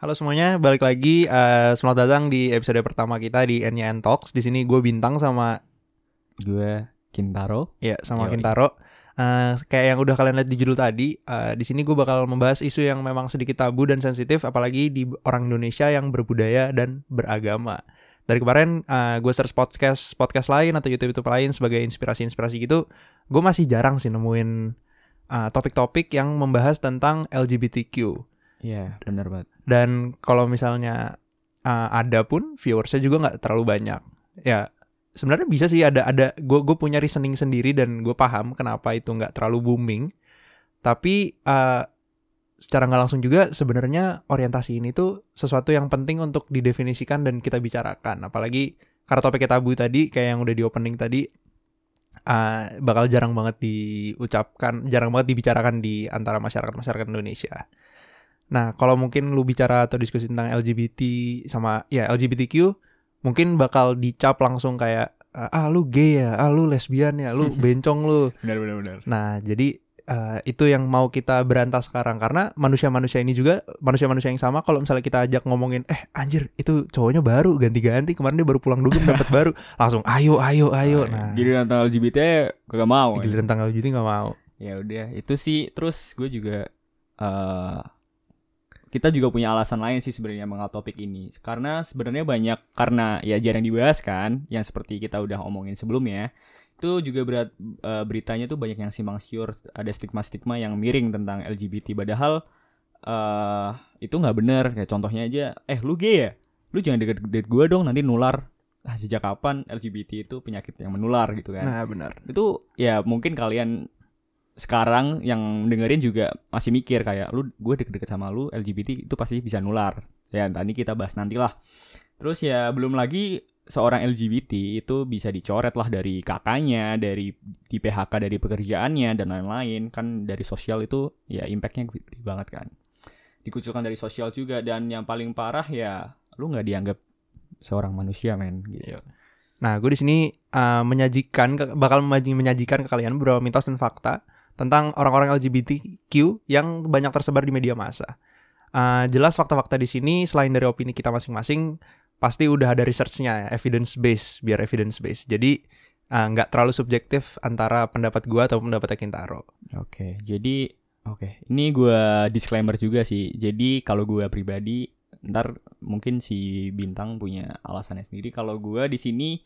Halo semuanya, balik lagi. Uh, selamat datang di episode pertama kita di NYN Talks. Di sini gue bintang sama gue Kintaro. Ya, sama Yoi. Kintaro. Uh, kayak yang udah kalian lihat di judul tadi, uh, di sini gue bakal membahas isu yang memang sedikit tabu dan sensitif, apalagi di orang Indonesia yang berbudaya dan beragama. Dari kemarin uh, gue search podcast podcast lain atau YouTube YouTube lain sebagai inspirasi-inspirasi gitu, gue masih jarang sih nemuin topik-topik uh, yang membahas tentang LGBTQ Iya, yeah, benar banget. Dan kalau misalnya uh, ada pun viewersnya juga nggak terlalu banyak. Ya sebenarnya bisa sih ada ada gue gue punya reasoning sendiri dan gue paham kenapa itu nggak terlalu booming. Tapi uh, secara nggak langsung juga sebenarnya orientasi ini tuh sesuatu yang penting untuk didefinisikan dan kita bicarakan. Apalagi karena topiknya tabu tadi kayak yang udah di opening tadi uh, bakal jarang banget diucapkan, jarang banget dibicarakan di antara masyarakat masyarakat Indonesia. Nah, kalau mungkin lu bicara atau diskusi tentang LGBT sama ya LGBTQ, mungkin bakal dicap langsung kayak ah lu gay ya, ah lu lesbian ya, lu bencong lu. Benar benar benar. Nah, jadi uh, itu yang mau kita berantas sekarang. Karena manusia-manusia ini juga manusia-manusia yang sama kalau misalnya kita ajak ngomongin eh anjir itu cowoknya baru ganti-ganti kemarin dia baru pulang dugem dapat baru. Langsung ayo ayo ayo. Nah giliran tentang LGBT gak mau giliran tentang LGBT gak mau. Ya udah itu sih. Terus gue juga uh, kita juga punya alasan lain sih sebenarnya mengal topik ini. Karena sebenarnya banyak karena ya jarang dibahas kan yang seperti kita udah omongin sebelumnya itu juga berat uh, beritanya tuh banyak yang simpang siur ada stigma-stigma yang miring tentang LGBT padahal uh, itu nggak bener kayak contohnya aja eh lu gay ya? Lu jangan deket-deket gue dong nanti nular. Ah, sejak kapan LGBT itu penyakit yang menular gitu kan? Nah benar. Itu ya mungkin kalian sekarang yang dengerin juga masih mikir kayak lu gue deket-deket sama lu LGBT itu pasti bisa nular. Ya tadi kita bahas nanti lah terus ya belum lagi seorang LGBT itu bisa dicoret lah dari kakaknya dari di PHK dari pekerjaannya dan lain-lain. Kan dari sosial itu ya impactnya gede banget kan. Dikucurkan dari sosial juga dan yang paling parah ya lu nggak dianggap seorang manusia men gitu. Iya. Nah, gue di sini uh, menyajikan bakal menyajikan ke kalian beberapa mitos dan fakta tentang orang-orang LGBTQ yang banyak tersebar di media massa. Uh, jelas fakta-fakta di sini selain dari opini kita masing-masing pasti udah ada researchnya ya, evidence base biar evidence base. Jadi uh, nggak uh, terlalu subjektif antara pendapat gua atau pendapat Kintaro. Oke, okay, jadi oke, okay. ini gua disclaimer juga sih. Jadi kalau gua pribadi ntar mungkin si bintang punya alasannya sendiri. Kalau gua di sini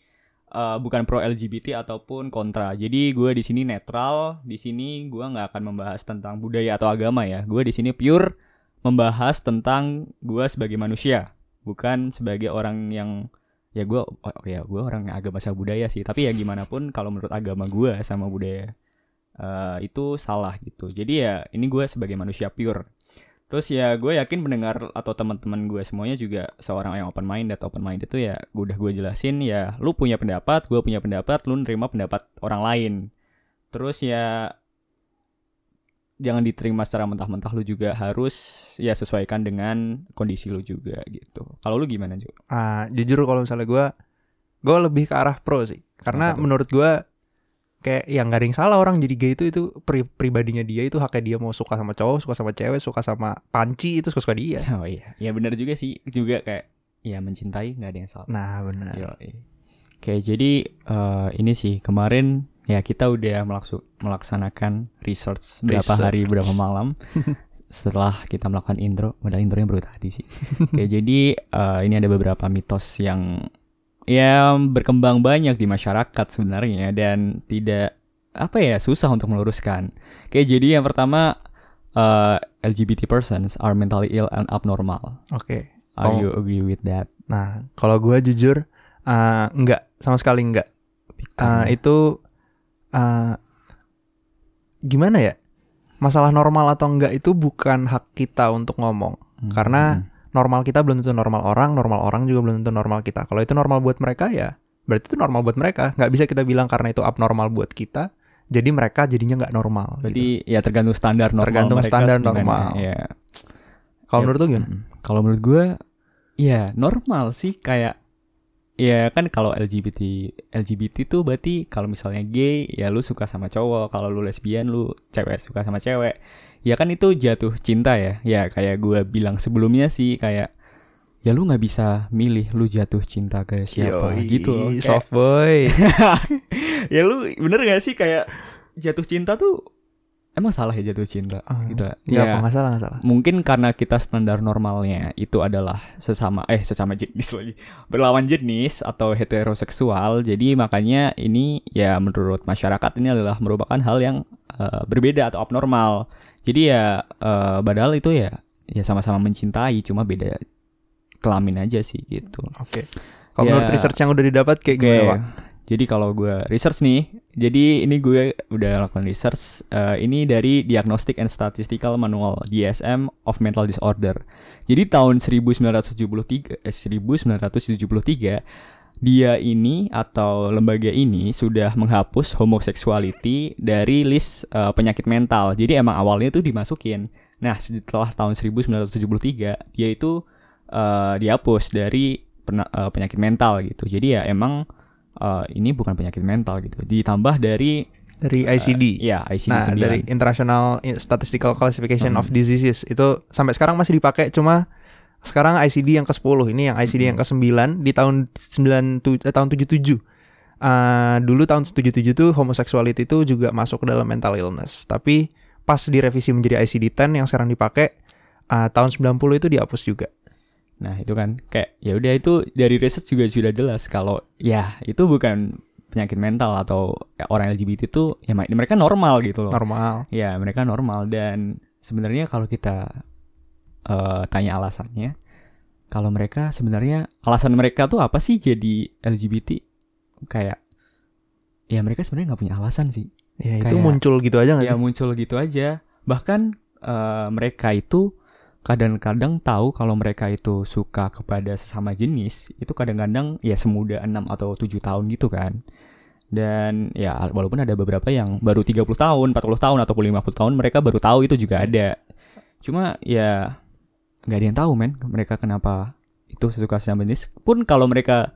uh, bukan pro LGBT ataupun kontra. Jadi gue di sini netral. Di sini gue nggak akan membahas tentang budaya atau agama ya. Gue di sini pure membahas tentang gue sebagai manusia, bukan sebagai orang yang ya gue oh, ya gue orang agama sama budaya sih. Tapi ya gimana pun kalau menurut agama gue sama budaya uh, itu salah gitu. Jadi ya ini gue sebagai manusia pure. Terus ya gue yakin pendengar atau teman-teman gue semuanya juga seorang yang open mind atau open mind itu ya udah gue jelasin ya lu punya pendapat, gue punya pendapat, lu nerima pendapat orang lain. Terus ya jangan diterima secara mentah-mentah lu juga harus ya sesuaikan dengan kondisi lu juga gitu. Kalau lu gimana juga? Ah, jujur kalau misalnya gue gue lebih ke arah pro sih. Karena menurut gue kayak yang gak ada yang salah orang jadi gay itu itu pri pribadinya dia itu haknya dia mau suka sama cowok suka sama cewek suka sama panci itu suka suka dia. Oh iya ya benar juga sih juga kayak ya mencintai nggak ada yang salah. Nah benar. Oke jadi uh, ini sih kemarin ya kita udah melaksu melaksanakan research berapa Research. hari berapa malam. Setelah kita melakukan intro padahal intronya baru tadi sih. Oke jadi uh, ini ada beberapa mitos yang ya berkembang banyak di masyarakat sebenarnya dan tidak apa ya susah untuk meluruskan. Oke, jadi yang pertama uh, eh, LGBT persons are mentally ill and abnormal. Oke. Okay. Are oh. you agree with that? Nah, kalau gue jujur uh, enggak sama sekali enggak. Uh, itu uh, gimana ya? Masalah normal atau enggak itu bukan hak kita untuk ngomong. Hmm. Karena hmm normal kita belum tentu normal orang, normal orang juga belum tentu normal kita. Kalau itu normal buat mereka ya berarti itu normal buat mereka. Nggak bisa kita bilang karena itu abnormal buat kita, jadi mereka jadinya nggak normal. Jadi gitu. ya tergantung standar normal. Tergantung standar normal. Ya. Kalau ya, menurut lu gimana? Kalau menurut gue, ya normal sih kayak Ya kan kalau LGBT LGBT tuh berarti kalau misalnya gay ya lu suka sama cowok, kalau lu lesbian lu cewek suka sama cewek. Ya kan itu jatuh cinta ya ya kayak gue bilang sebelumnya sih kayak ya lu nggak bisa milih lu jatuh cinta ke siapa Yoi, gitu loh. Kayak- soft boy. ya lu bener gak sih kayak jatuh cinta tuh emang salah ya jatuh cinta Oh, gitu Ya, apa nggak salah nggak salah. mungkin karena kita standar normalnya itu adalah sesama eh sesama jenis lagi berlawan jenis atau heteroseksual jadi makanya ini ya menurut masyarakat ini adalah merupakan hal yang eh, berbeda atau abnormal jadi ya eh, padahal itu ya ya sama-sama mencintai cuma beda kelamin aja sih gitu Oke. Kalau Ya. menurut research yang udah didapat kayak Oke. gimana, Pak? Jadi kalau gue research nih, jadi ini gue udah lakukan research. eh, ini dari Diagnostic and Statistical Manual DSM of Mental Disorder. Jadi tahun 1973, eh, 1973 dia ini atau lembaga ini sudah menghapus homoseksuality dari list eh, penyakit mental. Jadi emang awalnya itu dimasukin. Nah setelah tahun 1973 dia itu eh, dihapus dari pena- eh, penyakit mental gitu. Jadi ya emang eh, ini bukan penyakit mental gitu. Ditambah dari Dari ICD. ya ICD Nah, 9. dari International Statistical Classification Hmm. of Diseases itu sampai sekarang masih dipakai cuma sekarang ICD yang ke-10 ini yang ICD yang Hmm. ke-9 di tahun 9 eh, tahun 77. Ah, dulu tahun 77 tuh homosexuality itu juga masuk ke dalam mental illness. Tapi pas direvisi menjadi ICD-10 yang sekarang dipakai ah, tahun 90 itu dihapus juga. Nah, itu kan kayak ya udah itu dari research juga sudah jelas kalau ya itu bukan penyakit mental atau ya, orang LGBT itu ya mereka normal gitu loh. Normal. Ya, mereka normal dan sebenarnya kalau kita eh, tanya alasannya kalau mereka sebenarnya alasan mereka tuh apa sih jadi LGBT? Kayak ya mereka sebenarnya nggak punya alasan sih. Ya itu Kayak- muncul gitu aja nggak ya sih? muncul gitu aja bahkan eh, mereka itu kadang-kadang tahu kalau mereka itu suka kepada sesama jenis itu kadang-kadang ya semuda 6 atau 7 tahun gitu kan dan ya walaupun ada beberapa yang baru 30 tahun 40 tahun atau 50 tahun mereka baru tahu itu juga ada cuma ya nggak ada yang tahu men mereka kenapa itu suka sesama jenis pun kalau mereka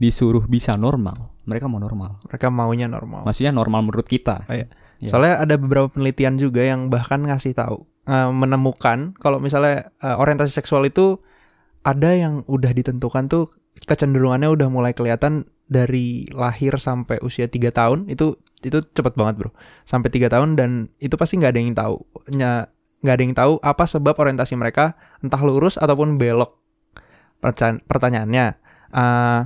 disuruh bisa normal mereka mau normal Mereka maunya normal. maksudnya normal menurut kita Oh, iya. Ya. Soalnya ada beberapa penelitian juga yang bahkan ngasih tahu eh, menemukan kalau misalnya eh, orientasi seksual itu ada yang udah ditentukan tuh kecenderungannya udah mulai kelihatan dari lahir sampai usia 3 tahun. Itu itu cepet banget bro. Sampai tiga tahun dan itu pasti nggak ada yang tahu. Nggak ada yang tahu apa sebab orientasi mereka entah lurus ataupun belok. Pertanyaannya eh,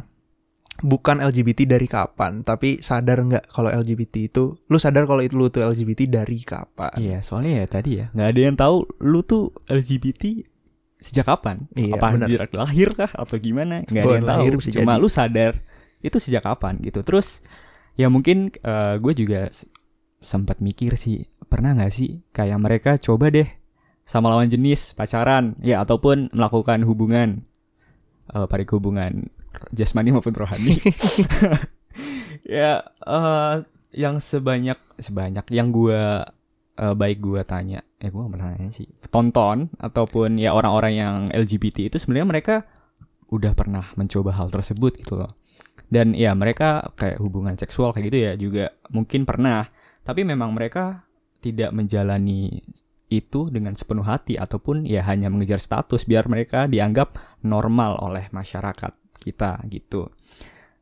bukan LGBT dari kapan tapi sadar nggak kalau LGBT itu lu sadar kalau itu lu tuh LGBT dari kapan Iya, soalnya ya tadi ya nggak ada yang tahu lu tuh LGBT sejak kapan? Iya, Apa sejak lahir kah atau gimana? Nggak ada yang tahu. lahir bisa Cuma jadi. lu sadar itu sejak kapan gitu. Terus ya mungkin gue juga sempat mikir sih pernah nggak sih kayak mereka coba deh sama lawan jenis pacaran ya ataupun melakukan hubungan eh parik hubungan jasmani maupun rohani. Ya eh yang sebanyak sebanyak yang gua eh, baik gua tanya eh gua pernah nanya sih. Tonton ataupun ya orang-orang yang LGBT itu sebenarnya mereka udah pernah mencoba hal tersebut gitu loh. Dan ya mereka kayak hubungan seksual kayak gitu ya juga mungkin pernah. Tapi memang mereka tidak menjalani itu dengan sepenuh hati ataupun ya hanya mengejar status biar mereka dianggap normal oleh masyarakat kita gitu.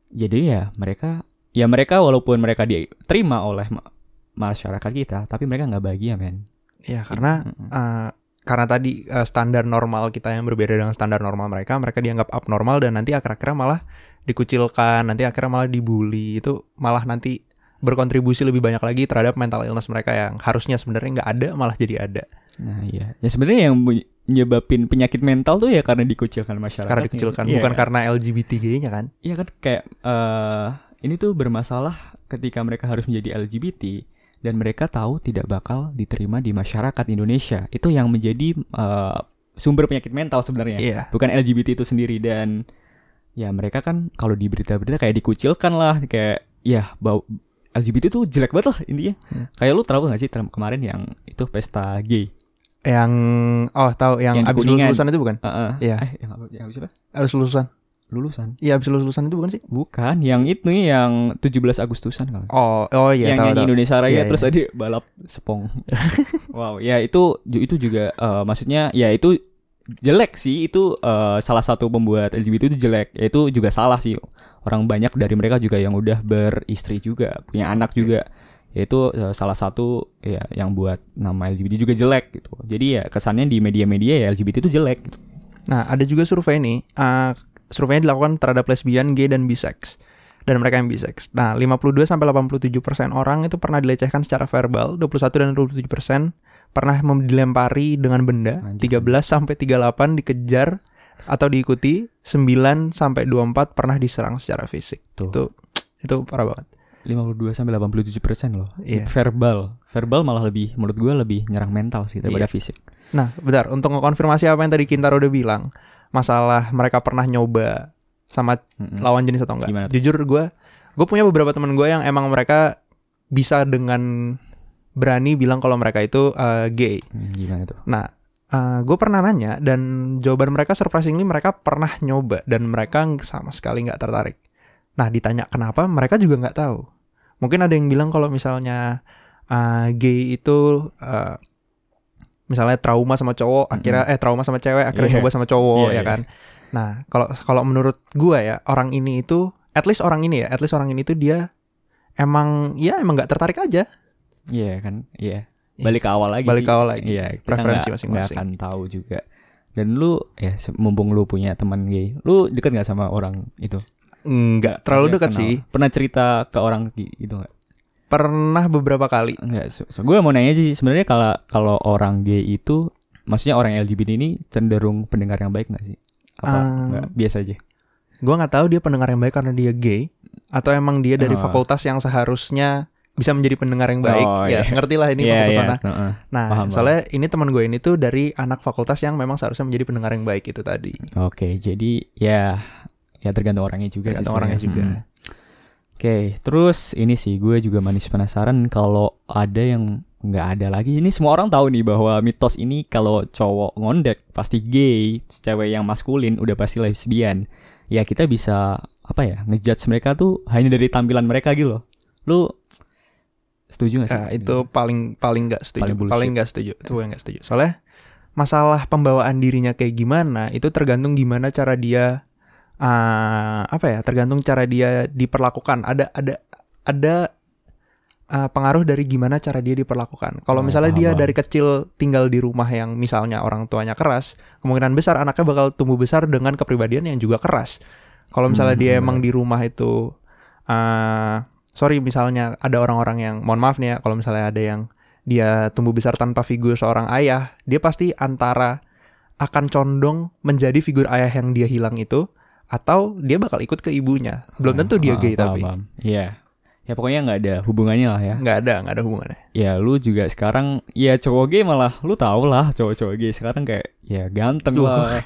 Jadi ya mereka ya mereka walaupun mereka diterima oleh ma- masyarakat kita tapi mereka nggak bahagia men. ya karena eh, karena tadi eh, standar normal kita yang berbeda dengan standar normal mereka mereka dianggap abnormal dan nanti akhir-akhirnya malah dikucilkan nanti akhirnya malah dibully itu malah nanti berkontribusi lebih banyak lagi terhadap mental illness mereka yang harusnya sebenarnya nggak ada malah jadi ada Nah iya ya sebenarnya yang nyebabin penyakit mental tuh ya karena dikucilkan masyarakat. karena dikucilkan Iya. bukan karena LGBT-nya kan Iya kan kayak eh ini tuh bermasalah ketika mereka harus menjadi LGBT dan mereka tahu tidak bakal diterima di masyarakat Indonesia. Itu yang menjadi eh, sumber penyakit mental sebenarnya. iya Bukan LGBT itu sendiri dan ya mereka kan kalau di berita-berita kayak dikucilkan lah kayak ya bau LGBT tuh jelek banget lah intinya. Hmm. Kayak lu tahu gak sih kemarin yang itu pesta gay? yang oh tahu yang, Yang abis Kuningan. lulusan itu bukan. Iya. Eh, yang, yang habis apa? harus lulusan lulusan. Iya, habis lulusan itu bukan sih? Bukan, yang itu nih yang 17 Agustusan kalau. Oh, oh iya yang tahu nyanyi tahu. Indonesia Raya Iya, terus iya. tadi balap sepong. wow, ya itu itu juga eh, maksudnya ya itu jelek sih itu eh, salah satu pembuat LGBT itu jelek. Ya itu juga salah sih. Orang banyak dari mereka juga yang udah beristri juga, punya anak juga. Itu eh, salah satu ya yang buat nama LGBT juga jelek gitu. Jadi ya kesannya di media-media ya LGBT itu jelek gitu. Nah, ada juga survei nih. Uh, surveinya dilakukan terhadap lesbian, gay, dan bisex. Dan mereka yang bisex. Nah, 52 sampai 87% orang itu pernah dilecehkan secara verbal, 21 dan 27% pernah mem- dilempari dengan benda, Anjir. 13 sampai 38 dikejar atau diikuti, 9 sampai 24 pernah diserang secara fisik. Tuh. Itu itu parah banget. 52 sampai 87 persen loh. Iya. Verbal, verbal malah lebih menurut gue lebih nyerang mental sih daripada Iya. fisik. Nah, bentar, untuk ngekonfirmasi apa yang tadi Kintaro udah bilang, masalah mereka pernah nyoba sama lawan jenis atau enggak. Gimana tuh? Jujur gue, gue punya beberapa teman gue yang emang mereka bisa dengan berani bilang kalau mereka itu uh, gay. Hmm, gimana tuh? Nah, gue pernah nanya dan jawaban mereka surprisingly mereka pernah nyoba dan mereka sama sekali nggak tertarik. Nah, ditanya kenapa, mereka juga nggak tahu. Mungkin ada yang bilang kalau misalnya uh, gay itu uh, misalnya trauma sama cowok, akhirnya eh trauma sama cewek, akhirnya Iya. nyoba sama cowok Iya, ya iya. kan. Nah, kalau kalau menurut gua ya orang ini itu, at least orang ini ya, at least orang ini tuh dia emang ya emang nggak tertarik aja. Iya kan? Iya. Iya. Balik ke awal lagi Balik sih. ke awal lagi. Iya, kita Preferensi nggak- masing-masing. nggak akan tahu juga. Dan lu ya mumpung lu punya teman gay, lu deket nggak sama orang itu? Enggak terlalu dekat kenal. sih. Pernah cerita ke orang gitu nggak? Pernah beberapa kali. Enggak. So, gue mau nanya sih sebenarnya kalau kalau orang gay itu, maksudnya orang LGBT ini cenderung pendengar yang baik nggak sih? Apa Ah. nggak biasa aja? Gua nggak tahu dia pendengar yang baik karena dia gay atau emang dia dari Oh. fakultas yang seharusnya bisa menjadi pendengar yang baik. Oh, ya, iya. ngerti lah ini Iya, fakultas iya. mana. Heeh. Nah, Paham, soalnya ini teman gue ini tuh dari anak fakultas yang memang seharusnya menjadi pendengar yang baik itu tadi. Oke, jadi ya ya tergantung orangnya juga sih Tergantung orangnya sebenarnya. juga. Hmm. Oke, terus ini sih gue juga manis penasaran kalau ada yang nggak ada lagi. Ini semua orang tahu nih bahwa mitos ini kalau cowok ngondek pasti gay, cewek yang maskulin udah pasti lesbian. Ya kita bisa apa ya ngejudge mereka tuh hanya dari tampilan mereka gitu loh. Lu setuju gak sih? Nah, itu paling paling nggak setuju. Paling bullshit. Paling nggak setuju. Itu yang nggak setuju. Soalnya masalah pembawaan dirinya kayak gimana itu tergantung gimana cara dia ah, apa ya? Tergantung cara dia diperlakukan. Ada ada ada ah, pengaruh dari gimana cara dia diperlakukan. Kalau Oh, misalnya dia dari kecil tinggal di rumah yang misalnya orang tuanya keras, kemungkinan besar anaknya bakal tumbuh besar dengan kepribadian yang juga keras. Kalau misalnya Hmm, dia emang di rumah itu ah, sorry misalnya ada orang-orang yang mohon maaf nih ya kalau misalnya ada yang dia tumbuh besar tanpa figur seorang ayah, dia pasti antara akan condong menjadi figur ayah yang dia hilang itu atau dia bakal ikut ke ibunya. Belum tentu dia gay paham, tapi. Iya. Ya pokoknya nggak ada hubungannya lah ya. nggak ada nggak ada hubungannya. ya lu juga sekarang ya cowok gay malah lu tau lah cowok-cowok gay sekarang kayak ya ganteng Duh. lah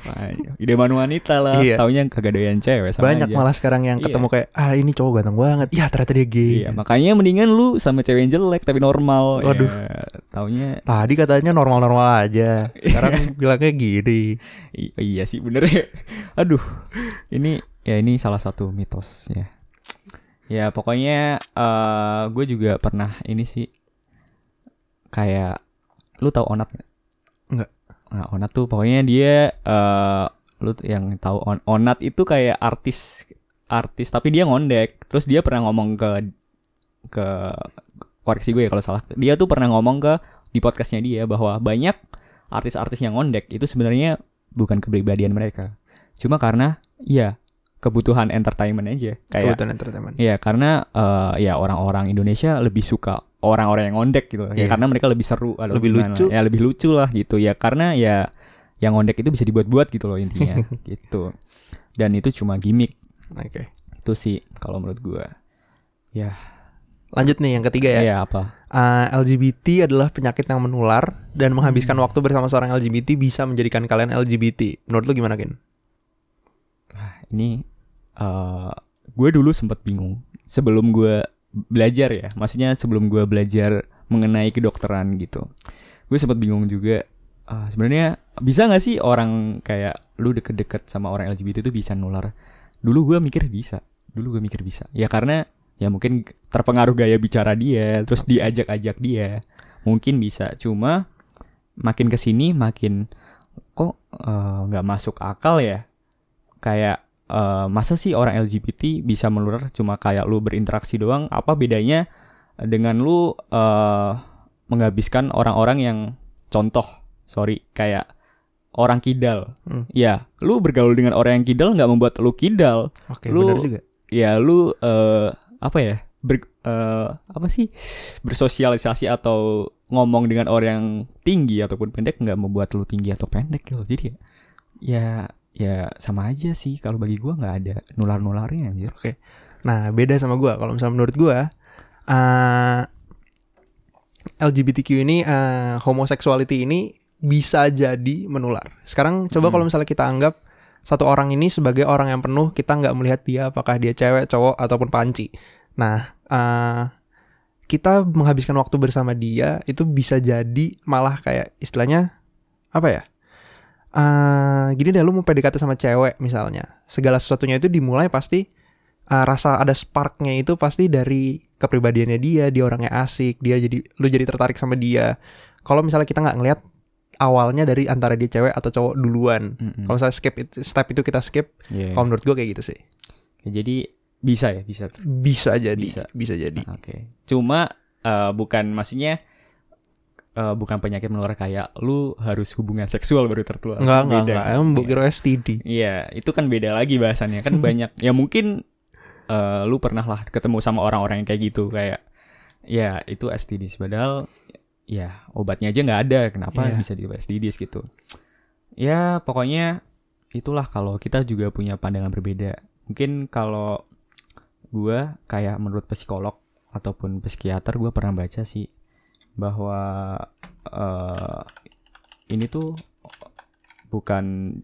idaman wanita lah Iya. taunya kagak doyan cewek sama Banyak aja. malah sekarang yang Iya. ketemu kayak ah ini cowok ganteng banget. Ya ternyata dia gay. iya makanya mendingan lu sama cewek yang jelek tapi normal Waduh. ya, taunya Tadi katanya normal-normal aja. Sekarang bilangnya gini. i- iya sih bener ya aduh ini ya ini salah satu mitos ya ya pokoknya eh gue juga pernah ini sih kayak lu tahu onat nggak? Nggak. Nah, onat tuh pokoknya dia eh lu yang tahu on onat itu kayak artis artis tapi dia ngondek terus dia pernah ngomong ke ke koreksi gue ya kalau salah dia tuh pernah ngomong ke di podcastnya dia bahwa banyak artis-artis yang ngondek itu sebenarnya bukan kepribadian mereka cuma karena ya kebutuhan entertainment aja kayak Kebutuhan entertainment. Iya karena eh, ya orang-orang Indonesia lebih suka orang-orang yang ngondek gitu ya Iya. karena mereka lebih seru Lebih gimana. lucu. ya lebih lucu lah gitu ya karena ya yang ngondek itu bisa dibuat-buat gitu loh intinya gitu dan itu cuma gimmick Oke. itu sih kalau menurut gua ya Lanjut nih yang ketiga ya. ya apa Uh, LGBT adalah penyakit yang menular dan menghabiskan Hmm. waktu bersama seorang LGBT bisa menjadikan kalian LGBT. Menurut lu gimana, Kin? ini eh gue dulu sempat bingung sebelum gue belajar ya. Maksudnya sebelum gue belajar mengenai kedokteran gitu. Gue sempat bingung juga ah, sebenarnya bisa nggak sih orang kayak lu deket-deket sama orang LGBT itu bisa nular? Dulu gue mikir bisa. Dulu gue mikir bisa. Ya karena ya mungkin terpengaruh gaya bicara dia terus diajak-ajak dia. Mungkin bisa. Cuma makin ke sini makin kok eh, nggak masuk akal ya? Kayak eh, masa sih orang LGBT bisa menular cuma kayak lu berinteraksi doang? Apa bedanya dengan lu eh, menghabiskan orang-orang yang contoh? Sorry kayak orang kidal. Hmm. ya lu bergaul dengan orang yang kidal nggak membuat lu kidal. Oke, Lu- benar juga. ya lu eh, apa ya ber, eh, apa sih bersosialisasi atau ngomong dengan orang yang tinggi ataupun pendek nggak membuat lu tinggi atau pendek gitu. Jadi ya ya ya sama aja sih kalau bagi gua nggak ada nular nularnya anjir Nah, beda sama gua. Kalau misalnya menurut gua, eh LGBTQ ini, eh homosexuality ini bisa jadi menular. Sekarang coba Hmm. kalau misalnya kita anggap satu orang ini sebagai orang yang penuh, kita nggak melihat dia apakah dia cewek, cowok ataupun panci. Nah, eh kita menghabiskan waktu bersama dia itu bisa jadi malah kayak istilahnya apa ya? Eh gini deh, lu mau PDKT sama cewek misalnya, segala sesuatunya itu dimulai pasti uh, rasa ada sparknya itu pasti dari kepribadiannya dia, dia orangnya asik, dia jadi lu jadi tertarik sama dia. Kalau misalnya kita nggak ngelihat awalnya dari antara dia cewek atau cowok duluan. Mm-mm. Kalau misalnya skip it- step itu kita skip, Iya. kalau menurut gua kayak gitu sih. Ya, jadi bisa ya bisa Bisa jadi, Bisa. bisa, jadi. Oke. Cuma eh, bukan maksudnya eh, bukan penyakit menular kayak lu harus hubungan seksual baru tertular. Enggak, enggak, Beda enggak. kan? Emang Iya. mbok kira STD. Iya, itu kan beda lagi bahasannya. Kan banyak ya mungkin eh, lu pernah lah ketemu sama orang-orang yang kayak gitu kayak ya itu STDs padahal ya obatnya aja nggak ada. Kenapa Iya. bisa di STDs gitu? Ya, pokoknya itulah kalau kita juga punya pandangan berbeda. Mungkin kalau gua kayak menurut psikolog ataupun psikiater gua pernah baca sih bahwa eh ini tuh bukan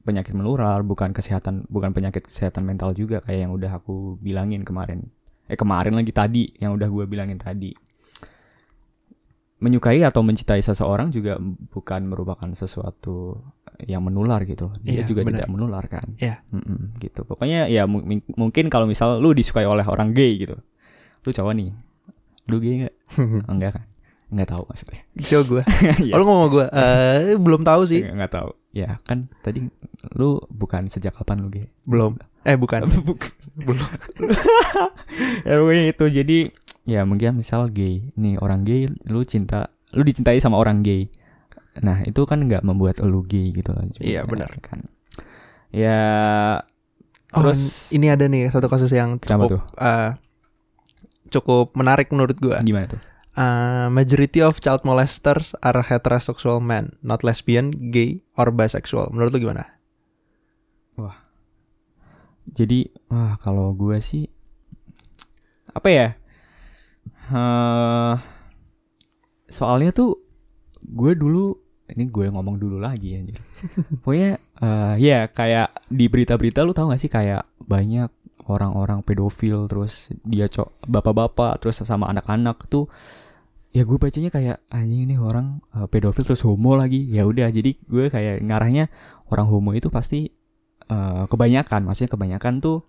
penyakit menular, bukan kesehatan, bukan penyakit kesehatan mental juga kayak yang udah aku bilangin kemarin. Eh kemarin lagi tadi yang udah gua bilangin tadi. Menyukai atau mencintai seseorang juga bukan merupakan sesuatu yang menular gitu. Dia Iya, juga benar. tidak menular kan. Iya. Mm-mm, gitu. Pokoknya ya mungkin kalau misal lu disukai oleh orang gay gitu. Lu cowok nih. Lu gay nggak? Enggak kan? Enggak tahu maksudnya. Show gua. Iya. Oh, lu ngomong gua. Eh, belum tahu sih. Nggak, nggak tahu. Ya kan tadi lu bukan sejak kapan lu gay? Belum. Eh, bukan. bukan. Belum. ya pokoknya itu jadi ya mungkin misal gay nih orang gay lu cinta lu dicintai sama orang gay. Nah itu kan nggak membuat lu gay gitu loh. Iya, benar. kan. Ya Oh, terus ini ada nih satu kasus yang cukup eh, cukup menarik menurut gua. gimana tuh? Uh, majority of child molesters are heterosexual men, not lesbian, gay, or bisexual. Menurut lu gimana? Jadi wah kalau gue sih apa ya? Eh, soalnya tuh gue dulu ini gue ngomong dulu lagi anjir. Pokoknya eh, ya kayak di berita-berita lu tahu gak sih kayak banyak orang-orang pedofil terus dia cok bapak-bapak terus sama anak-anak tuh ya gue bacanya kayak anjing ini orang eh, pedofil terus homo lagi. Ya udah jadi gue kayak ngarahnya orang homo itu pasti eh, kebanyakan maksudnya kebanyakan tuh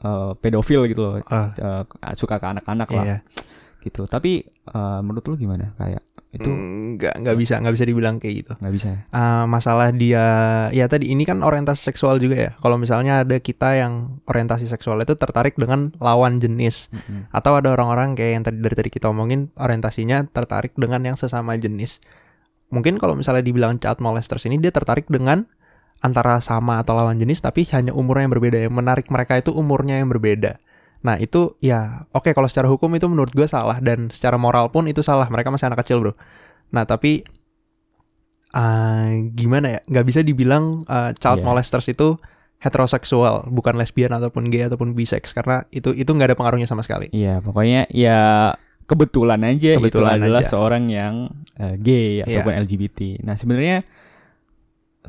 eh, pedofil gitu loh. Ah, Eh, suka ke anak-anak lah. Iya. gitu. Tapi eh, menurut lu gimana? Kayak itu nggak nggak bisa nggak bisa dibilang kayak gitu. nggak bisa? Uh, masalah dia ya tadi ini kan orientasi seksual juga ya. Kalau misalnya ada kita yang orientasi seksual itu tertarik dengan lawan jenis Mm-mm. atau ada orang-orang kayak yang tadi dari tadi kita omongin orientasinya tertarik dengan yang sesama jenis. Mungkin kalau misalnya dibilang child molesters ini dia tertarik dengan antara sama atau lawan jenis tapi hanya umurnya yang berbeda. Yang menarik mereka itu umurnya yang berbeda. Nah itu ya oke kalau secara hukum itu menurut gue salah dan secara moral pun itu salah. Mereka masih anak kecil bro. Nah tapi ah, gimana ya? Nggak bisa dibilang ah, child Iya. molesters itu heteroseksual, bukan lesbian ataupun gay ataupun bisex karena itu itu nggak ada pengaruhnya sama sekali. Iya, pokoknya ya kebetulan aja Kebetulan itu adalah aja. seorang yang eh, gay Iya. ataupun LGBT. Nah, sebenarnya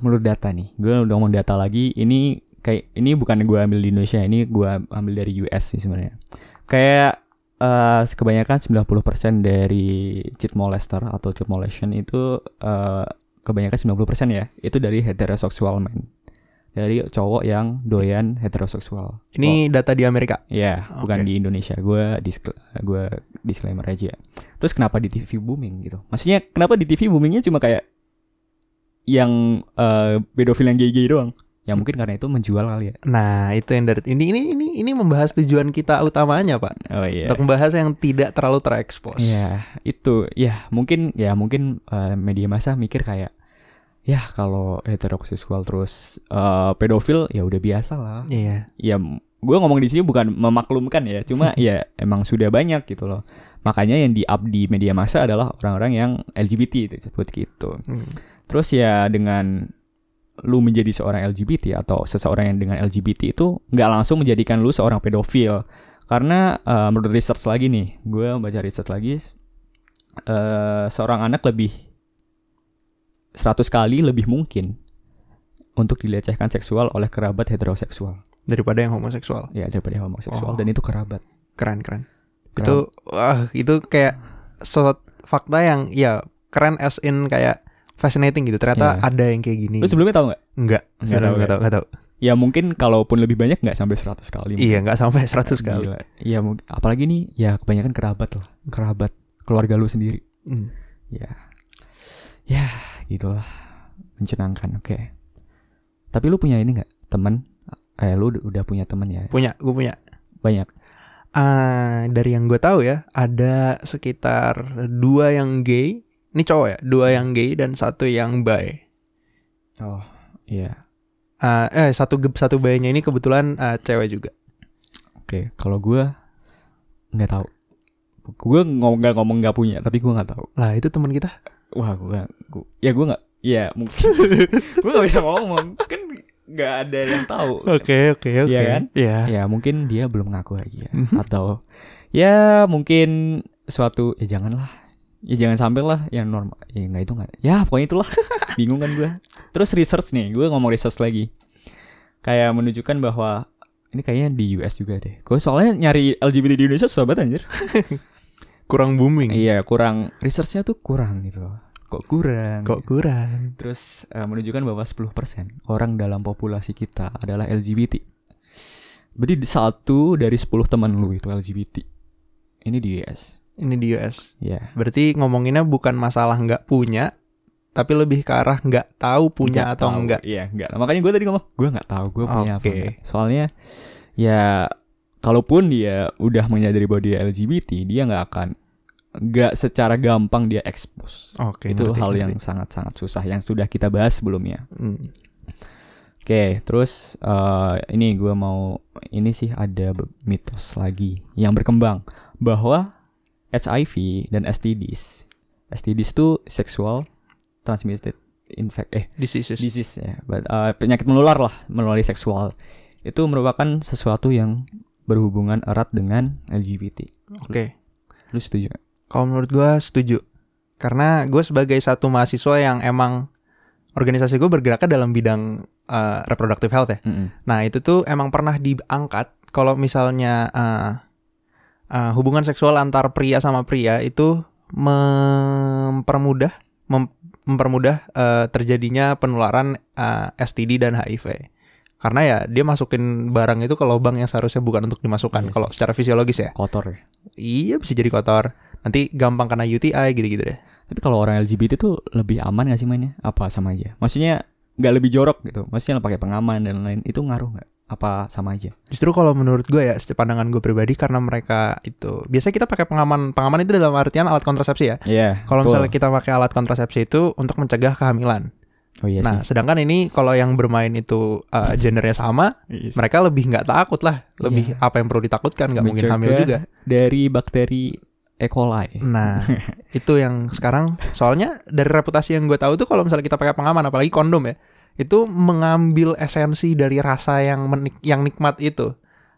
menurut data nih, gue udah ngomong data lagi, ini kayak ini bukan gue ambil di Indonesia, ini gue ambil dari US sih sebenarnya. Kayak eh, kebanyakan 90% dari cheat molester atau cheat molestation itu eh, kebanyakan 90% ya, itu dari heterosexual men. dari cowok yang doyan heteroseksual. Ini data di Amerika. Ya, bukan Oke. di Indonesia. Gue discla- gua disclaimer aja. Terus kenapa di TV booming gitu? Maksudnya kenapa di TV boomingnya cuma kayak yang eh, pedofil yang gay-gay doang? Ya mungkin karena itu menjual kali ya. Nah, itu yang dari ini ini ini ini membahas tujuan kita utamanya, Pak. Oh iya. Untuk membahas yang tidak terlalu terekspos. Iya, itu ya mungkin ya mungkin eh, media massa mikir kayak ya kalau heteroseksual terus eh, pedofil ya udah biasa lah. Iya. Ya gue ngomong di sini bukan memaklumkan ya, cuma ya emang sudah banyak gitu loh. Makanya yang di up di media massa adalah orang-orang yang LGBT itu disebut gitu. Hmm. Terus ya dengan lu menjadi seorang LGBT atau seseorang yang dengan LGBT itu nggak langsung menjadikan lu seorang pedofil. Karena eh, menurut research lagi nih, gue baca research lagi, eh, seorang anak lebih 100 kali lebih mungkin untuk dilecehkan seksual oleh kerabat heteroseksual Daripada yang homoseksual. ya daripada homoseksual Oh. dan itu kerabat. Keren, keren. Keren. Itu wah, itu kayak suatu fakta yang ya keren as in kayak fascinating gitu. Ternyata Iya. ada yang kayak gini. Lu sebelumnya tahu nggak? Enggak, Nggak enggak tahu, enggak ya? tahu, enggak tahu. Ya mungkin kalaupun lebih banyak nggak sampai 100 kali. Iya, enggak sampai 100 kali. Gila. Iya apalagi nih ya kebanyakan kerabat lah, kerabat keluarga lu sendiri. Hmm. Ya. Ya, gitulah. Mencenangkan. Oke. Tapi lu punya ini nggak? Temen? Eh lu udah- punya temen ya? Punya, gue punya. Banyak. Ah, dari yang gue tahu ya, ada sekitar dua yang gay. Ini cowok ya, dua yang gay dan satu yang bi. Oh, iya. Ah, eh satu satu baynya ini kebetulan ah, cewek juga. Oke, kalau gua nggak tahu. Gue ngomong nggak ngomong nggak punya, tapi gua nggak tahu. Lah itu teman kita. Wah, gua, gua ya gua nggak, ya mungkin. gua nggak bisa ngomong, kan nggak ada yang tahu. Oke oke oke. Iya kan? Iya. Ya mungkin dia belum ngaku aja Mhm. atau ya mungkin suatu ya janganlah ya jangan sampai lah yang normal ya nggak itu nggak ya pokoknya itulah bingung kan gue terus research nih gue ngomong research lagi kayak menunjukkan bahwa ini kayaknya di US juga deh gue soalnya nyari LGBT di Indonesia banget anjir Kurang booming. iya kurang researchnya tuh kurang gitu loh kok kurang Kok kurang? terus eh, menunjukkan bahwa 10% orang dalam populasi kita adalah LGBT. Berarti satu dari 10 teman lu itu LGBT. Ini di US. Ini di US. Ya. Berarti ngomonginnya bukan masalah nggak punya, tapi lebih ke arah nggak tahu punya Nggak atau tahu. enggak. Iya, enggak. Nah, makanya gue tadi ngomong, gue nggak tahu gue punya apa Oke. enggak. Soalnya ya kalaupun dia udah menyadari bahwa dia LGBT, dia nggak akan nggak secara gampang dia expose. Oke. itu ngerti, hal ngerti. yang sangat-sangat susah yang sudah kita bahas sebelumnya. Hmm. Oke, terus eh, ini gue mau ini sih ada mitos lagi yang berkembang bahwa HIV dan STDs, STDs itu sexual transmitted infect eh Diseases. disease ya, but, eh, penyakit menular lah melalui seksual. Itu merupakan sesuatu yang berhubungan erat dengan LGBT. Oke. Lu setuju? nggak? Kalau menurut gue setuju. Karena gue sebagai satu mahasiswa yang emang organisasi gue bergeraknya dalam bidang uh, reproductive health ya. Mm-mm. Nah itu tuh emang pernah diangkat kalau misalnya uh, uh, hubungan seksual antar pria sama pria itu mempermudah mem- mempermudah uh, terjadinya penularan uh, STD dan HIV. Karena ya dia masukin barang itu ke lubang yang seharusnya bukan untuk dimasukkan. Iya kalau secara fisiologis ya. Kotor ya. Iya bisa jadi kotor. Nanti gampang kena UTI gitu-gitu deh. Tapi kalau orang LGBT tuh lebih aman gak sih mainnya? Apa sama aja? Maksudnya nggak lebih jorok gitu? Maksudnya pakai pengaman dan lain itu ngaruh nggak? Apa sama aja? Justru kalau menurut gue ya, secara pandangan gue pribadi karena mereka itu biasanya kita pakai pengaman pengaman itu dalam artian alat kontrasepsi ya. Iya. Kalau misalnya kita pakai alat kontrasepsi itu untuk mencegah kehamilan. Oh iya nah, sih. sedangkan ini kalau yang bermain itu uh, gendernya sama, Iya sih. mereka lebih nggak takut lah. Lebih Iya. apa yang perlu ditakutkan nggak mungkin hamil juga. Dari bakteri E. coli. Nah, itu yang sekarang soalnya dari reputasi yang gue tahu tuh kalau misalnya kita pakai pengaman apalagi kondom ya, itu mengambil esensi dari rasa yang menik yang nikmat itu.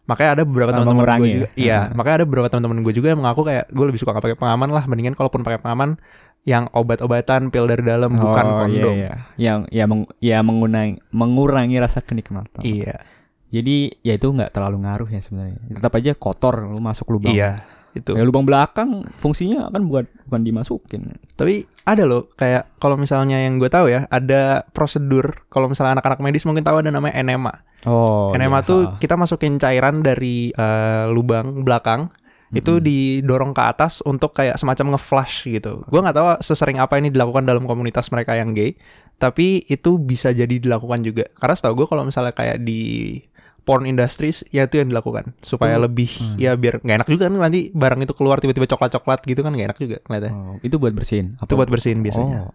Makanya ada beberapa teman-teman gue mengurangi juga, ya? iya, makanya ada beberapa teman-teman gue juga yang mengaku kayak gue lebih suka nggak pakai pengaman lah, mendingan kalaupun pakai pengaman yang obat-obatan pil dari dalam bukan oh, kondom. Iya, iya. Yang ya meng, ya mengurangi mengurangi rasa kenikmatan. Iya, Jadi ya itu nggak terlalu ngaruh ya sebenarnya. Tetap aja kotor lu masuk lubang. iya, itu. Ya lubang belakang fungsinya kan bukan bukan dimasukin. Tapi ada loh kayak kalau misalnya yang gue tahu ya ada prosedur kalau misalnya anak-anak medis mungkin tahu ada namanya enema. Oh. enema iya. tuh kita masukin cairan dari eh, lubang belakang itu didorong ke atas untuk kayak semacam nge-flush gitu. Gua nggak tahu sesering apa ini dilakukan dalam komunitas mereka yang gay, tapi itu bisa jadi dilakukan juga. Karena setahu gue kalau misalnya kayak di porn industries ya itu yang dilakukan supaya Oh. lebih Hmm. ya biar nggak enak juga kan nanti barang itu keluar tiba-tiba coklat-coklat gitu kan nggak enak juga. Oh, itu buat bersihin. Itu buat bersihin biasanya. Oh.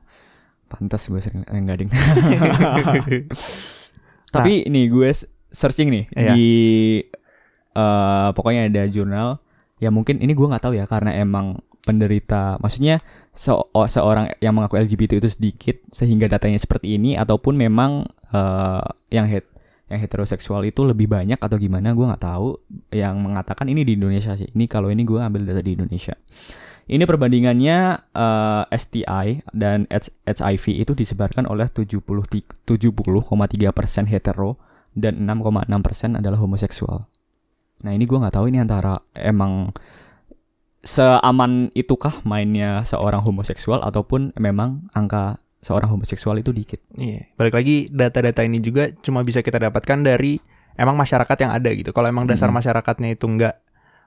Pantas gue sering eh, enggak ding. Tapi nih gue searching nih Iya. di eh, pokoknya ada jurnal ya mungkin ini gue nggak tahu ya karena emang penderita maksudnya se- seorang yang mengaku LGBT itu sedikit sehingga datanya seperti ini ataupun memang eh, yang het yang heteroseksual itu lebih banyak atau gimana gue nggak tahu. Yang mengatakan ini di Indonesia sih. Ini kalau ini gue ambil data di Indonesia. Ini perbandingannya eh, STI dan HIV itu disebarkan oleh 70 ti- 70,3 persen hetero dan 6,6 persen adalah homoseksual. Nah ini gue nggak tahu ini antara emang seaman itukah mainnya seorang homoseksual ataupun memang angka seorang homoseksual itu dikit. Iya, balik lagi data-data ini juga cuma bisa kita dapatkan dari emang masyarakat yang ada gitu. Kalau emang dasar Mm-mm. masyarakatnya itu nggak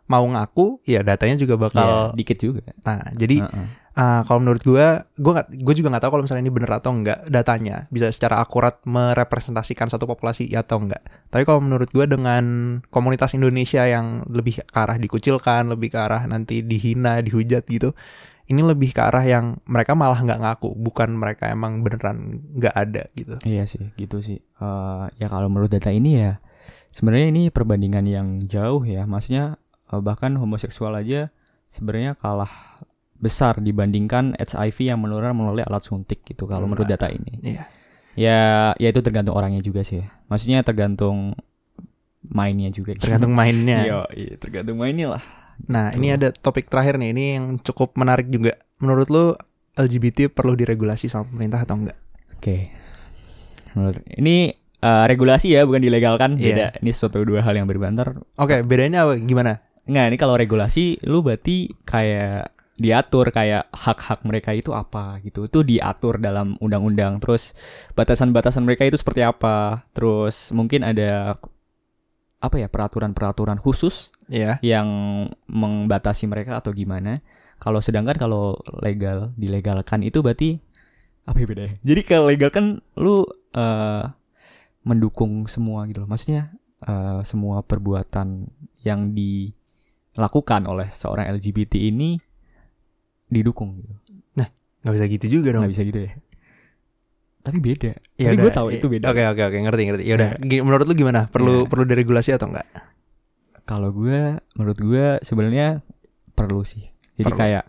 mau ngaku, ya datanya juga bakal. dikit juga. Nah, jadi Heeh. ah, kalau menurut gua nggak, gue juga nggak tahu kalau misalnya ini bener atau enggak datanya bisa secara akurat merepresentasikan satu populasi ya atau enggak. Tapi kalau menurut gua dengan komunitas Indonesia yang lebih ke arah dikucilkan, lebih ke arah nanti dihina, dihujat gitu, ini lebih ke arah yang mereka malah nggak ngaku, bukan mereka emang beneran nggak ada gitu. Iya sih, gitu sih. Eh, ya kalau menurut data ini ya sebenarnya ini perbandingan yang jauh ya. Maksudnya eh, bahkan homoseksual aja sebenarnya kalah besar dibandingkan HIV yang menular melalui alat suntik gitu kalau menurut Nah, data ini. Iya. Ya, ya itu tergantung orangnya juga sih. Maksudnya tergantung mainnya juga. tergantung mainnya. Iya, iya, tergantung mainnya lah. Nah, Gitu. ini ada topik terakhir nih, ini yang cukup menarik juga. Menurut lu LGBT perlu diregulasi sama pemerintah atau enggak? Oke. Menurut ini eh, regulasi ya, bukan dilegalkan. Iya. Beda. Ini suatu dua hal yang berbeda. Oke, bedanya apa? Gimana? Nggak, ini kalau regulasi lu berarti kayak diatur kayak hak-hak mereka itu apa gitu. Itu diatur dalam undang-undang. Terus batasan-batasan mereka itu seperti apa. Terus mungkin ada apa ya peraturan-peraturan khusus Iya. yang membatasi mereka atau gimana. Kalau sedangkan kalau legal dilegalkan itu berarti apa ya bedanya? Jadi kalau legal kan lu eh, mendukung semua gitu loh. Maksudnya eh, semua perbuatan yang dilakukan oleh seorang LGBT ini didukung gitu. Nggak bisa gitu juga dong. Nggak bisa gitu ya. Tapi beda. Ya Tapi gue tahu itu beda. Oke, oke, oke, ngerti, ngerti. Ya udah. Gi- menurut lu gimana? Perlu Iya. perlu diregulasi atau enggak? Kalau gue, menurut gue sebenarnya perlu sih. Jadi Perlu. kayak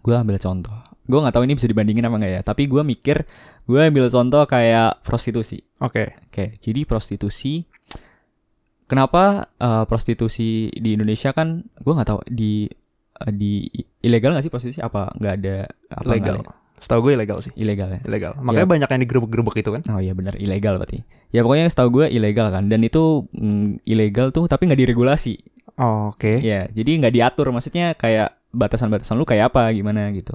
gue ambil contoh. Gue nggak tahu ini bisa dibandingin apa enggak ya. Tapi gue mikir gue ambil contoh kayak prostitusi. Oke. Oke, jadi prostitusi. Kenapa eh, prostitusi di Indonesia kan gue nggak tahu di eh, di ilegal nggak sih prostitusi apa nggak ada apa Legal. ada? Setahu gue ilegal sih. Ilegal ya. Ilegal. Makanya banyak yang digerebek-gerebek itu kan. Oh iya benar ilegal berarti. Ya pokoknya setahu gue ilegal kan dan itu mm, ilegal tuh tapi nggak diregulasi. Oke. Ya, jadi nggak diatur maksudnya kayak batasan-batasan lu kayak apa gimana gitu.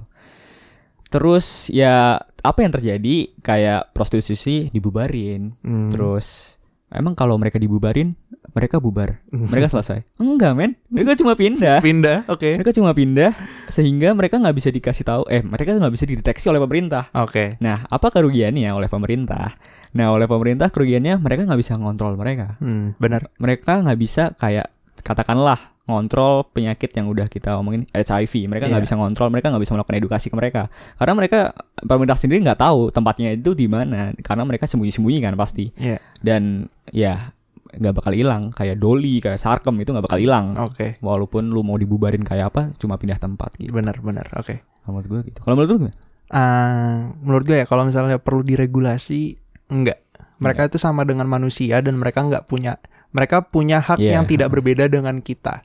Terus ya apa yang terjadi kayak prostitusi dibubarin. Hmm. Terus emang kalau mereka dibubarin mereka bubar. Mereka selesai. Enggak, men. Mereka cuma pindah. pindah. Oke. Mereka cuma pindah sehingga mereka nggak bisa dikasih tahu eh mereka nggak bisa dideteksi oleh pemerintah. Oke. Nah, apa kerugiannya oleh pemerintah? Nah, oleh pemerintah kerugiannya mereka nggak bisa ngontrol mereka Hmm, benar. mereka nggak bisa kayak katakanlah ngontrol penyakit yang udah kita omongin HIV mereka nggak Iya. bisa ngontrol mereka nggak bisa melakukan edukasi ke mereka karena mereka pemerintah sendiri nggak tahu tempatnya itu di mana karena mereka sembunyi-sembunyi kan pasti Iya. dan ya nggak bakal hilang kayak Doli kayak Sarkem itu nggak bakal hilang Oke. walaupun lu mau dibubarin kayak apa cuma pindah tempat gitu Benar, benar. Oke. kalau menurut gue gitu kalau menurut lu gimana? Ah, menurut gue ya kalau misalnya perlu diregulasi enggak. Mereka itu sama dengan manusia dan mereka nggak punya mereka punya hak Iya. yang tidak berbeda dengan kita.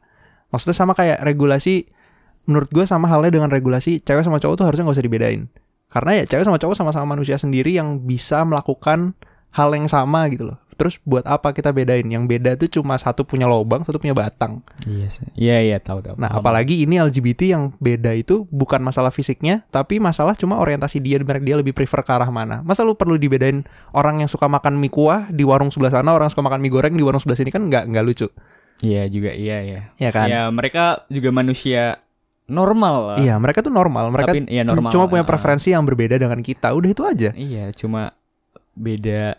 Maksudnya sama kayak regulasi menurut gue sama halnya dengan regulasi cewek sama cowok tuh harusnya nggak usah dibedain. Karena ya cewek sama cowok sama-sama manusia sendiri yang bisa melakukan hal yang sama gitu loh. Terus buat apa kita bedain? Yang beda tuh cuma satu punya lobang, satu punya batang. Iya sih. Iya iya tahu tahu. Nah, apalagi ini LGBT yang beda itu bukan masalah fisiknya, tapi masalah cuma orientasi dia, mereka dia lebih prefer ke arah mana. Masa lu perlu dibedain orang yang suka makan mie kuah di warung sebelah sana, orang suka makan mie goreng di warung sebelah sini kan nggak nggak lucu, Iya juga iya iya. ya kan? Ya mereka juga manusia normal lah. Iya, mereka tuh normal, mereka Tapi iya cu- normal. cuma punya preferensi yang berbeda dengan kita. Udah itu aja. Iya, cuma beda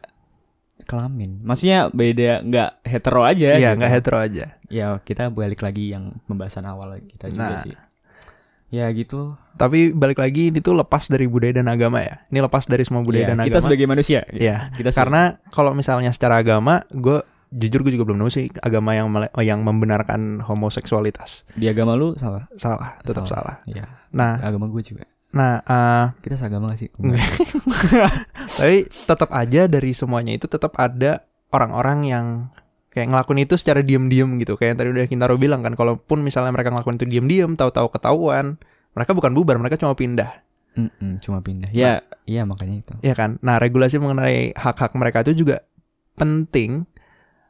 kelamin. Maksudnya beda nggak hetero aja Iya, gitu. nggak hetero aja. Ya, kita balik lagi yang pembahasan awal kita juga Nah. sih. Ya gitu. Tapi balik lagi ini tuh lepas dari budaya dan agama ya. Ini lepas dari semua budaya Ya, dan kita agama. sebagai manusia. Iya. Kita sebagai- Karena kalau misalnya secara agama, gue jujur gue juga belum nemu sih agama yang yang membenarkan homoseksualitas. di agama lu salah. Salah, tetap salah. Iya. Nah, Agama gue juga. nah, eh, Kita seagama gak sih? Tapi tetap aja dari semuanya itu tetap ada orang-orang yang kayak ngelakuin itu secara diam-diam gitu. Kayak yang tadi udah Kintaro bilang kan, kalaupun misalnya mereka ngelakuin itu diam-diam, tahu-tahu ketahuan, mereka bukan bubar, mereka cuma pindah. Mm-mm, cuma pindah. Ya, iya makanya itu. ya kan? Nah, regulasi mengenai hak-hak mereka itu juga penting,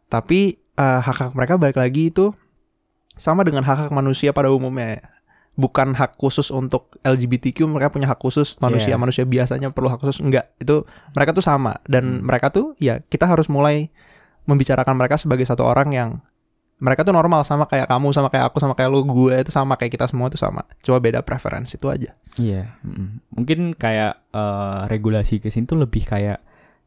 tapi eh, hak-hak mereka balik lagi itu sama dengan hak-hak manusia pada umumnya. Bukan hak khusus untuk LGBTQ, mereka punya hak khusus manusia Iya. manusia biasanya perlu hak khusus enggak. Itu mereka tuh sama dan Hmm. mereka tuh ya kita harus mulai membicarakan mereka sebagai satu orang yang mereka tuh normal sama kayak kamu sama kayak aku sama kayak lu gue itu sama kayak kita semua itu sama. Cuma beda preferensi itu aja. Iya, mm-mm. mungkin kayak eh, regulasi ke sini tuh lebih kayak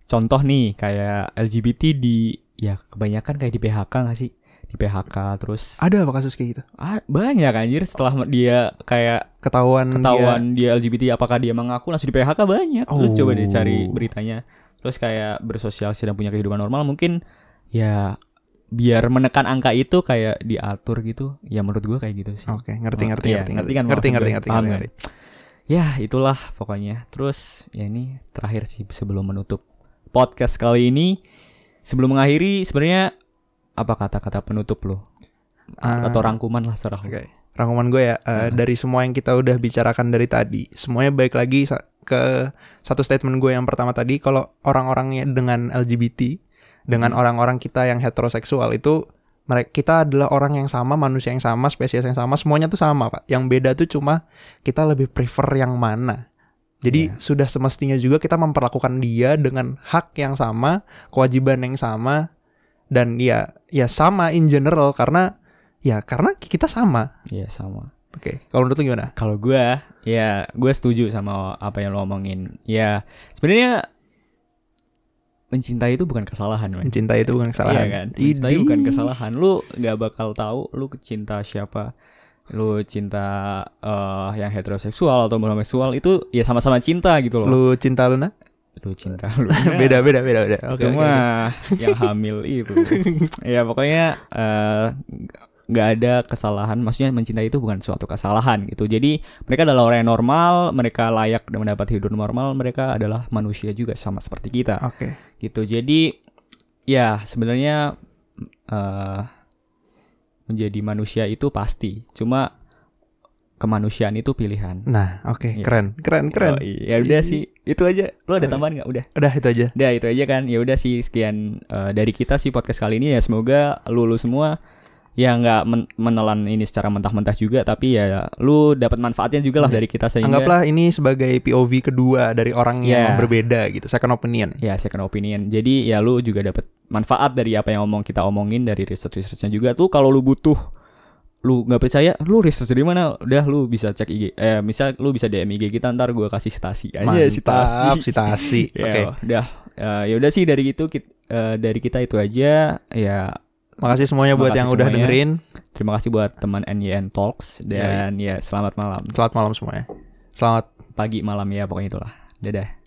contoh nih kayak LGBT di ya kebanyakan kayak di PHK gak sih? Di PHK terus Ada apa kasus kayak gitu? ah, banyak anjir setelah dia kayak Ketahuan dia- ketahuan dia, LGBT apakah dia mengaku langsung di PHK banyak. Lu Oh. coba deh cari beritanya. Terus kayak bersosialisasi dan punya kehidupan normal mungkin ya biar menekan angka itu kayak diatur gitu. Ya menurut gua kayak gitu sih. Oke, ngerti Oh, ngerti ngerti ngerti ngerti kan ngerti ngerti ngerti ngerti. kan? ngerti. Ya itulah pokoknya. Terus ya ini terakhir sih sebelum menutup podcast kali ini. Sebelum mengakhiri sebenarnya apa kata-kata penutup lo? Ah, Atau rangkuman lah serah. Oke, rangkuman gue ya eh, Hmm. dari semua yang kita udah bicarakan dari tadi, semuanya baik lagi sa- ke satu statement gue yang pertama tadi kalau orang-orangnya dengan LGBT, dengan Hmm. orang-orang kita yang heteroseksual itu mereka kita adalah orang yang sama, manusia yang sama, spesies yang sama, semuanya tuh sama, Pak. Yang beda tuh cuma kita lebih prefer yang mana. Jadi Iya. sudah semestinya juga kita memperlakukan dia dengan hak yang sama, kewajiban yang sama dan ya ya sama in general karena ya karena kita sama. Iya sama. Oke, kalau menurut lu gimana? Kalau gue ya gue setuju sama apa yang lo omongin. Ya sebenarnya mencintai itu bukan kesalahan, men. Mencintai itu bukan kesalahan. Iya kan? Mencintai Idih. bukan kesalahan. Lu nggak bakal tahu lu cinta siapa. Lu cinta eh, yang heteroseksual atau homoseksual itu ya sama-sama cinta gitu loh. Lu cinta Luna? Lu cinta lu. beda beda beda beda. Oke. Oke. mah yang hamil itu. ya pokoknya eh, nggak ada kesalahan. Maksudnya mencintai itu bukan suatu kesalahan gitu. Jadi mereka adalah orang yang normal, mereka layak dan mendapat hidup normal. Mereka adalah manusia juga sama seperti kita Oke. gitu jadi ya sebenarnya eh menjadi manusia itu pasti. Cuma kemanusiaan itu pilihan. Nah, oke, Iya. keren, keren, keren. Oh, iya udah sih itu aja. Lo ada tambahan nggak? Udah. Udah itu aja. udah itu aja kan. Ya udah sih sekian eh, dari kita sih podcast kali ini ya. Semoga lu lu semua ya nggak men- menelan ini secara mentah-mentah juga tapi ya lu dapat manfaatnya juga lah Iya. dari kita sehingga Anggaplah ini sebagai POV kedua dari orang yang Iya. berbeda gitu, second opinion. Ya second opinion. Jadi ya lu juga dapat manfaat dari apa yang omong kita omongin dari research researchnya juga tuh. Kalau lu butuh, lu nggak percaya, lu research dari mana? Udah lu bisa cek IG. Eh misal lu bisa DM IG kita ntar gua kasih citasi aja Mantap, citasi. citasi. Ya Oke. udah Eh, ya udah sih dari gitu kit- eh, dari kita itu aja. Ya Makasih semuanya buat Makasih yang udah semuanya. dengerin. terima kasih buat teman NYN Talks dan ya selamat malam. Selamat malam semuanya. Selamat Pagi malam ya pokoknya itulah. Dadah.